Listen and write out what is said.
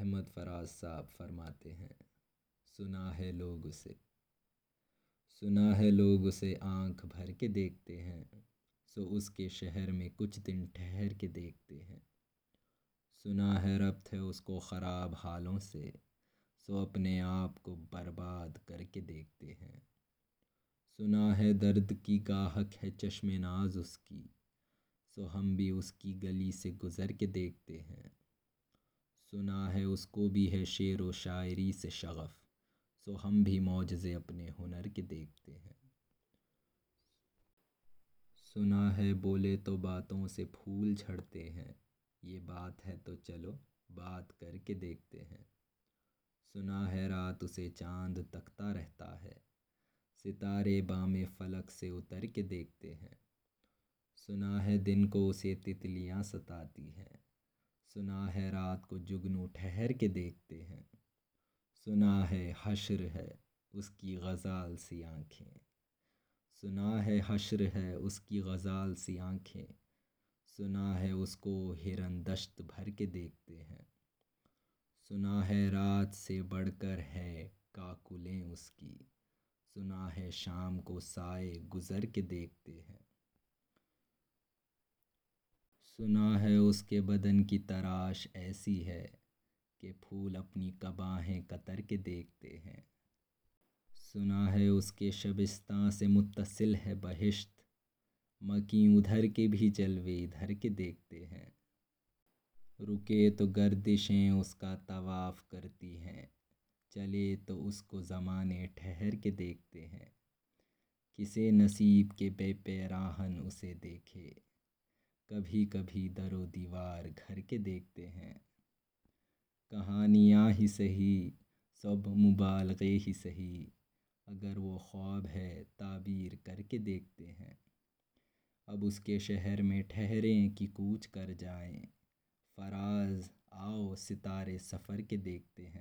احمد فراز صاحب فرماتے ہیں، سنا ہے لوگ اسے۔ سنا ہے لوگ اسے آنکھ بھر کے دیکھتے ہیں، سو اس کے شہر میں کچھ دن ٹھہر کے دیکھتے ہیں۔ سنا ہے ربط ہے اس کو خراب حالوں سے، سو اپنے آپ کو برباد کر کے دیکھتے ہیں۔ سنا ہے درد کی گاہک ہے چشم ناز اس کی، سو ہم بھی اس کی گلی سے گزر کے دیکھتے ہیں۔ سنا ہے اس کو بھی ہے شعر و شاعری سے شغف، سو ہم بھی معجزے اپنے ہنر کے دیکھتے ہیں۔ سنا ہے بولے تو باتوں سے پھول جھڑتے ہیں، یہ بات ہے تو چلو بات کر کے دیکھتے ہیں۔ سنا ہے رات اسے چاند تکتا رہتا ہے، ستارے بام فلک سے اتر کے دیکھتے ہیں۔ سنا ہے دن کو اسے تتلیاں ستاتی ہیں سنا ہے رات کو جگنو ٹھہر کے دیکھتے ہیں۔ سنا ہے حشر ہے اس کی غزال سی آنکھیں۔ سنا ہے حشر ہے اس کی غزال سی آنکھیں۔ سنا ہے اس کو ہرن دشت بھر کے دیکھتے ہیں۔ سنا ہے رات سے بڑھ کر ہے کاکلیں اس کی۔ سنا ہے شام کو سائے گزر کے دیکھتے ہیں سنا ہے اس کے بدن کی تراش ایسی ہے کہ پھول اپنی قبائیں کتر کے دیکھتے ہیں۔ سنا ہے اس کے شبستان سے متصل ہے بہشت، مکیں ادھر کے بھی جلوے ادھر کے دیکھتے ہیں۔ رکے تو گردشیں اس کا طواف کرتی ہیں، چلے تو اس کو زمانے ٹھہر کے دیکھتے ہیں۔ کسے نصیب کہ بے پیراہن اسے دیکھے۔ کبھی کبھی در و دیوار گھر کے دیکھتے ہیں۔ کہانیاں ہی سہی سب مبالغے ہی سہی اگر وہ خواب ہے تعبیر کر کے دیکھتے ہیں۔ اب اس کے شہر میں ٹھہریں کہ کوچ کر جائیں۔ فراز، آؤ ستارے سفر کے دیکھتے ہیں۔